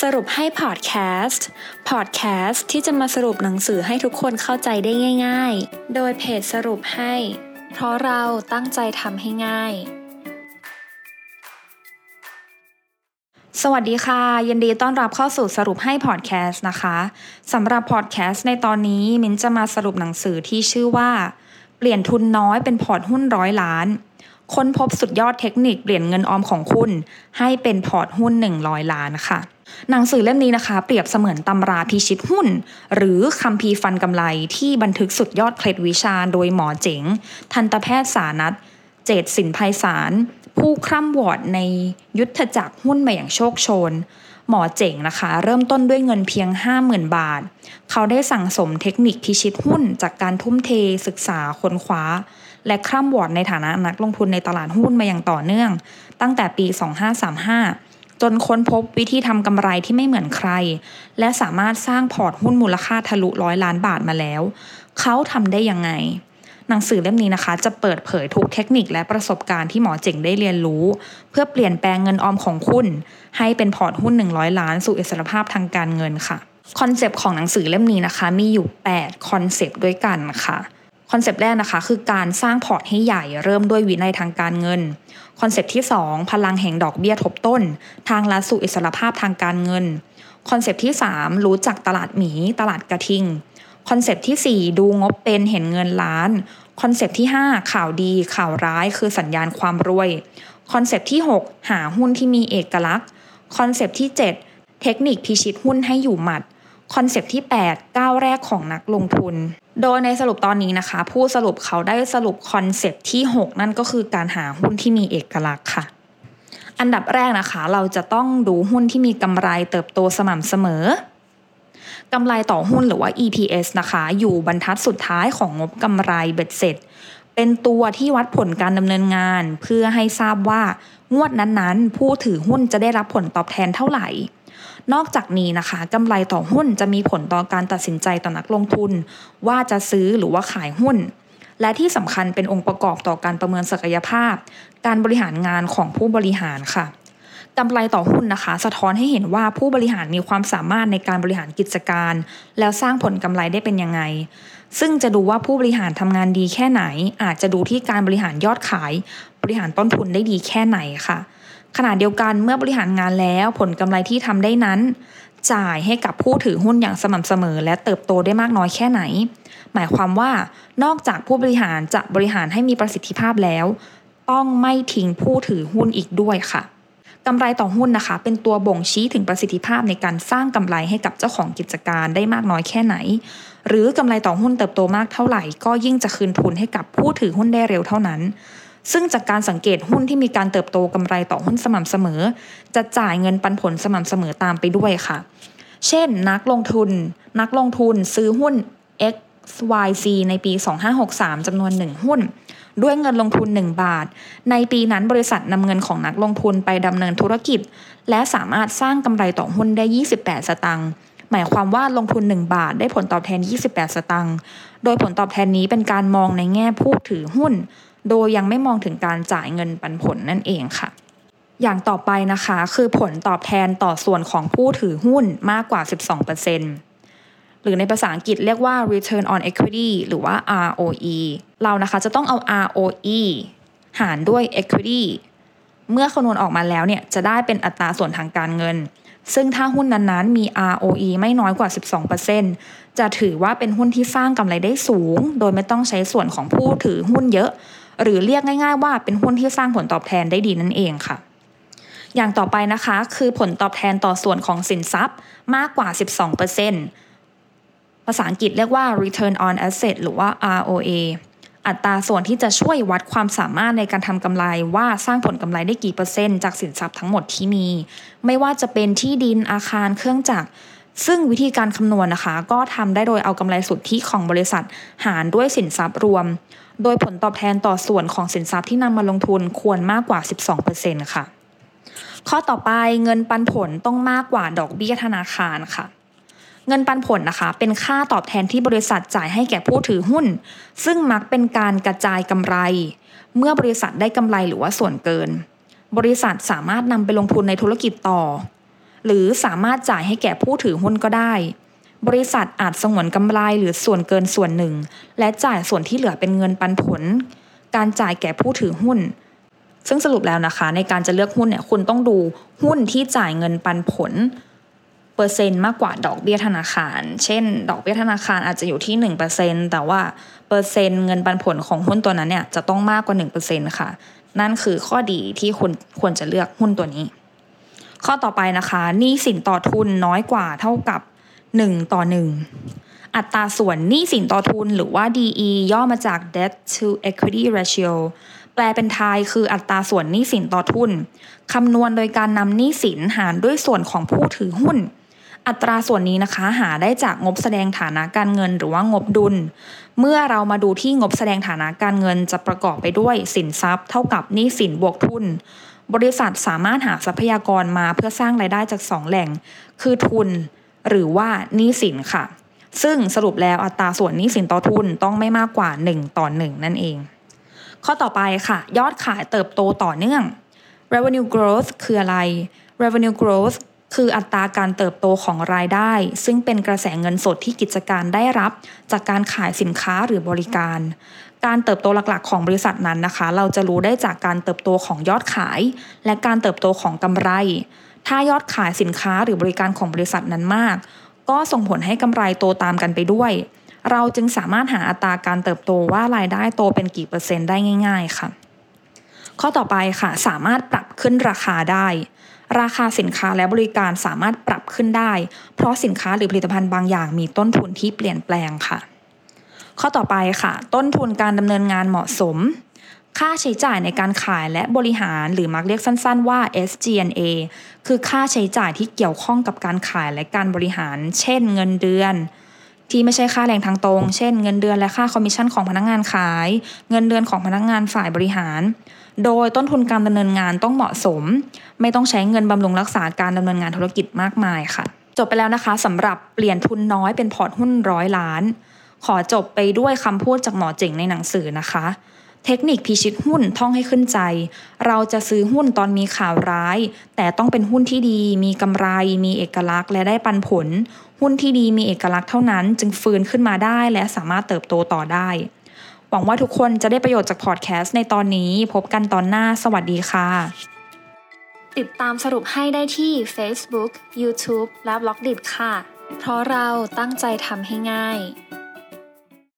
สรุปให้พอดแคสต์ พอดแคสต์ที่จะมาสรุปหนังสือให้ทุกคนเข้าใจได้ง่าย ๆ โดยเพจสรุปให้ เพราะเราตั้งใจทำให้ง่าย สวัสดีค่ะ ยินดีต้อนรับเข้าสู่สรุปให้พอดแคสต์นะคะสำหรับพอดแคสต์ในตอนนี้มิ้นจะมาสรุปหนังสือที่ชื่อว่า เปลี่ยนทุนน้อยเป็นพอร์ตหุ้นร้อยล้านค้นพบสุดยอดเทคนิคเปลี่ยนเงินออมของคุณ ให้เป็นพอร์ตหุ้น 100 ล้านค่ะ หนังสือเล่มนี้นะคะ เปรียบเสมือนตำราพิชิตหุ้น หรือคัมภีร์ฟันกำไรที่บันทึกสุดยอดเคล็ดวิชาโดยหมอเจ๋ง ทันตแพทย์สานัทเจตสินภัยสาร ผู้คร่ำวอดในยุทธจักรหุ้นมาอย่างโชคโชน หมอเจ๋งนะคะ เริ่มต้นด้วยเงินเพียง 50,000 บาท เขาได้สั่งสมเทคนิคพิชิตหุ้นจากการทุ่มเทศึกษาค้นคว้า และคร่ำหวอดในฐานะนักลงทุนในตลาดหุ้นมาอย่างต่อเนื่อง ตั้งแต่ปี 2535 จนค้นพบวิธีทำกำไรที่ไม่เหมือนใคร และสามารถสร้างพอร์ตหุ้นมูลค่าทะลุร้อยล้านบาทมาแล้ว เขาทำได้ยังไง หนังสือเล่มนี้นะคะ จะเปิดเผยทุกเทคนิคและประสบการณ์ที่หมอเจ๋งได้เรียนรู้ เพื่อเปลี่ยนแปลงเงินออมของคุณ ให้เป็นพอร์ตหุ้น 100 ล้านสู่อิสรภาพทางการเงินค่ะคอนเซปต์ของหนังสือเล่มนี้นะคะ มีอยู่ 8 คอนเซปต์ด้วยกันค่ะ คอนเซปต์แรกนะคะคือการสร้างพอร์ตให้ใหญ่เริ่มด้วยวินัยทางการเงินคอนเซปต์ที่ 2 พลังแห่งดอกเบี้ยทบต้น ทางลัดสู่อิสรภาพทางการเงินคอนเซปต์ที่ 3 รู้จักตลาดหมี ตลาดกระทิงคอนเซปต์ที่ 4 ดูงบเป็นเห็นเงินล้านคอนเซปต์ที่ 5 ข่าวดี ข่าวร้ายคือสัญญาณความรวยคอนเซปต์ที่ 6 หาหุ้นที่มีเอกลักษณ์คอนเซปต์ที่ 7 เทคนิคพิชิตหุ้นให้อยู่หมัด คอนเซปที่8ก้าวแรกของนักลงทุน โดยในสรุปตอนนี้นะคะ ผู้สรุปเขาได้สรุปคอนเซปที่ 6 นั่นก็คือการหาหุ้นที่มีเอกลักษณ์ค่ะ อันดับแรกนะคะ เราจะต้องดูหุ้นที่มีกำไรเติบโตสม่ำเสมอกำไรต่อหุ้นหรือว่า EPS นะคะ อยู่บรรทัดสุดท้ายของงบกำไรเบ็ดเสร็จ เป็นตัวที่วัดผลการดำเนินงาน เพื่อให้ทราบว่างวดนั้นๆ ผู้ถือหุ้นจะได้รับผลตอบแทนเท่าไหร่ นอกจากนี้นะคะกำไรต่อหุ้นจะมีผลต่อการตัดสินใจต่อนักลงทุน ว่าจะซื้อหรือว่าขายหุ้น และที่สำคัญเป็นองค์ประกอบต่อการประเมินศักยภาพ การบริหารงานของผู้บริหารค่ะกำไรต่อหุ้นนะคะ สะท้อนให้เห็นว่าผู้บริหารมีความสามารถในการบริหารกิจการ แล้วสร้างผลกำไรได้เป็นยังไง ซึ่งจะดูว่าผู้บริหารทำงานดีแค่ไหน อาจจะดูที่การบริหารยอดขาย บริหารต้นทุนได้ดีแค่ไหนค่ะ ขณะเดียวกันเมื่อบริหารงานแล้วผลกำไรที่ทำได้นั้น จ่ายให้กับผู้ถือหุ้นอย่างสม่ำเสมอ และเติบโตได้มากน้อยแค่ไหน หมายความว่านอกจากผู้บริหารจะบริหารให้มีประสิทธิภาพแล้ว ต้องไม่ทิ้งผู้ถือหุ้นอีกด้วยค่ะกำไรต่อหุ้นนะคะ เป็นตัวบ่งชี้ถึงประสิทธิภาพในการสร้างกำไรให้กับเจ้าของกิจการได้มากน้อยแค่ไหน หรือกำไรต่อหุ้นเติบโตมากเท่าไหร่ ก็ยิ่งจะคืนทุนให้กับผู้ถือหุ้นได้เร็วเท่านั้น ซึ่งจากการสังเกตหุ้นที่มีการเติบโตกำไรต่อหุ้นสม่ำเสมอ จะจ่ายเงินปันผลสม่ำเสมอตามไปด้วยค่ะ เช่น นักลงทุน นักลงทุนซื้อหุ้น XYZ ในปี 2563จำนวน 1 หุ้น ด้วยเงินลงทุน 1 บาท ในปีนั้นบริษัทนำเงินของนักลงทุนไปดำเนินธุรกิจ และสามารถสร้างกำไรต่อหุ้นได้ 28 สตางค์หมายความว่าลงทุน 1 บาทได้ผลตอบแทน 28 สตางค์ โดยผลตอบแทนนี้เป็นการมองในแง่ผู้ถือหุ้น โดยยังไม่มองถึงการจ่ายเงินปันผลนั่นเองค่ะ อย่างต่อไปนะคะ คือผลตอบแทนต่อส่วนของผู้ถือหุ้นมากกว่า 12%หรือในภาษาอังกฤษเรียกว่า return on equity หรือว่า ROE เรานะคะจะต้องเอา ROE หารด้วย equity เมื่อคำนวณออกมาแล้วเนี่ยจะได้เป็นอัตราส่วนทางการเงิน ซึ่งถ้าหุ้นนั้นๆ มี ROE ไม่น้อยกว่า 12%จะถือว่าเป็นหุ้นที่สร้างกำไรได้สูง โดยไม่ต้องใช้ส่วนของผู้ถือหุ้นเยอะ หรือเรียกง่าย ๆ ว่าเป็นหุ้นที่สร้างผลตอบแทนได้ดีนั่นเองค่ะอย่างต่อไปนะคะคือผลตอบแทนต่อส่วนของสินทรัพย์มากกว่า 12%ภาษาอังกฤษเรียกว่า return on asset หรือว่า ROA อัตราส่วนที่จะช่วยวัดความสามารถในการทำกำไรว่าสร้างผลกำไรได้กี่เปอร์เซ็นต์จากสินทรัพย์ทั้งหมดที่มี ไม่ว่าจะเป็นที่ดินอาคารเครื่องจักร ซึ่งวิธีการคำนวณนะคะ ก็ทำได้โดยเอากำไรสุทธิของบริษัท หารด้วยสินทรัพย์รวม โดยผลตอบแทนต่อส่วนของสินทรัพย์ที่นำมาลงทุนควรมากกว่า 12%ค่ะ ข้อต่อไปเงินปันผลต้องมากกว่าดอกเบี้ยธนาคารค่ะ เงินปันผลนะคะ เป็นค่าตอบแทนที่บริษัทจ่ายให้แก่ผู้ถือหุ้น ซึ่งมักเป็นการกระจายกำไร เมื่อบริษัทได้กำไรหรือว่าส่วนเกิน บริษัทสามารถนำไปลงทุนในธุรกิจต่อ หรือสามารถจ่ายให้แก่ผู้ถือหุ้นก็ได้ บริษัทอาจสงวนกำไรหรือส่วนเกินส่วนหนึ่ง และจ่ายส่วนที่เหลือเป็นเงินปันผล การจ่ายแก่ผู้ถือหุ้น ซึ่งสรุปแล้วนะคะ ในการจะเลือกหุ้นเนี่ยคุณต้องดูหุ้นที่จ่ายเงินปันผล เปอร์เซ็นต์มากกว่าดอกเบี้ยธนาคาร เช่น ดอกเบี้ยธนาคารอาจจะอยู่ที่ 1%แต่ว่าเปอร์เซ็นต์เงินปันผลของหุ้นตัวนั้นเนี่ยจะต้องมากกว่า 1%ค่ะ นั่นคือข้อดีที่คุณควรจะเลือกหุ้นตัวนี้ ข้อต่อไปนะคะหนี้สินต่อทุนน้อยกว่าเท่ากับ 1 ต่อ 1 อัตราส่วนหนี้สินต่อทุนหรือว่า DE ย่อมาจาก debt to equity ratio แปลเป็นไทยคืออัตราส่วนหนี้สินต่อทุน คำนวณโดยการนำหนี้สินหารด้วยส่วนของผู้ถือหุ้น อัตราส่วนนี้นะคะหาได้จากงบแสดงฐานะการเงินหรือว่างบดุล เมื่อเรามาดูที่งบแสดงฐานะการเงินจะประกอบไปด้วยสินทรัพย์ เท่ากับหนี้สินบวกทุน บริษัทสามารถหาทรัพยากรมาเพื่อสร้างรายได้จาก 2 แหล่ง คือทุน หรือว่าหนี้สินค่ะ ซึ่งสรุปแล้วอัตราส่วนหนี้สินต่อทุนต้องไม่มากกว่า 1 ต่อ 1 นั่นเอง ข้อต่อไปค่ะ ยอดขายเติบโตต่อเนื่อง revenue growth คืออะไร revenue growth คืออัตราการเติบโตของรายได้ ซึ่งเป็นกระแสเงินสดที่กิจการได้รับ จากการขายสินค้าหรือบริการ การเติบโตหลักๆ ของบริษัทนั้นนะคะ เราจะรู้ได้จากการเติบโตของยอดขาย และการเติบโตของกำไร ถ้ายอดขายสินค้าหรือบริการของบริษัทนั้นมาก ก็ส่งผลให้กำไรโตตามกันไปด้วย เราจึงสามารถหาอัตราการเติบโตว่ารายได้โตเป็นกี่เปอร์เซ็นต์ได้ง่าย ๆ ค่ะ ข้อต่อไปค่ะ สามารถปรับขึ้นราคาได้ ราคาสินค้าและบริการสามารถปรับขึ้นได้ เพราะสินค้าหรือผลิตภัณฑ์บางอย่างมีต้นทุนที่เปลี่ยนแปลงค่ะ ข้อต่อไปค่ะ ต้นทุนการดำเนินงานเหมาะสม ค่าใช้จ่ายในการขายและบริหารหรือมักเรียกสั้น ๆ ว่า SG&A คือค่าใช้จ่ายที่เกี่ยวข้องกับการขายและการบริหาร เช่น เงินเดือน ที่ไม่ใช่ค่าแรงทางตรง เช่น เงินเดือนและค่าคอมมิชชั่นของพนักงานขาย เงินเดือนของพนักงานฝ่ายบริหาร โดยต้นทุนการดำเนินงานต้องเหมาะสม ไม่ต้องใช้เงินบำรุงรักษาการดำเนินงานธุรกิจมากมายค่ะ จบไปแล้วนะคะสำหรับเปลี่ยนทุนน้อยเป็นพอร์ตหุ้นร้อยล้าน ขอจบไปด้วยคำพูดจากหมอเจ๋งในหนังสือนะคะ เทคนิคพิชิตหุ้นท่องให้ขึ้นใจ เราจะซื้อหุ้นตอนมีข่าวร้าย แต่ต้องเป็นหุ้นที่ดี มีกำไร มีเอกลักษณ์ และได้ปันผล หุ้นที่ดีมีเอกลักษณ์เท่านั้น จึงฟื้นขึ้นมาได้และสามารถเติบโตต่อได้ หวังว่าทุกคนจะได้ประโยชน์จากพอดแคสต์ในตอนนี้ พบกันตอนหน้า สวัสดีค่ะ ติดตามสรุปให้ได้ที่ Facebook, YouTube และ b ล็อกดิค่ะ เพราะเราตั้งใจทำให้ง่าย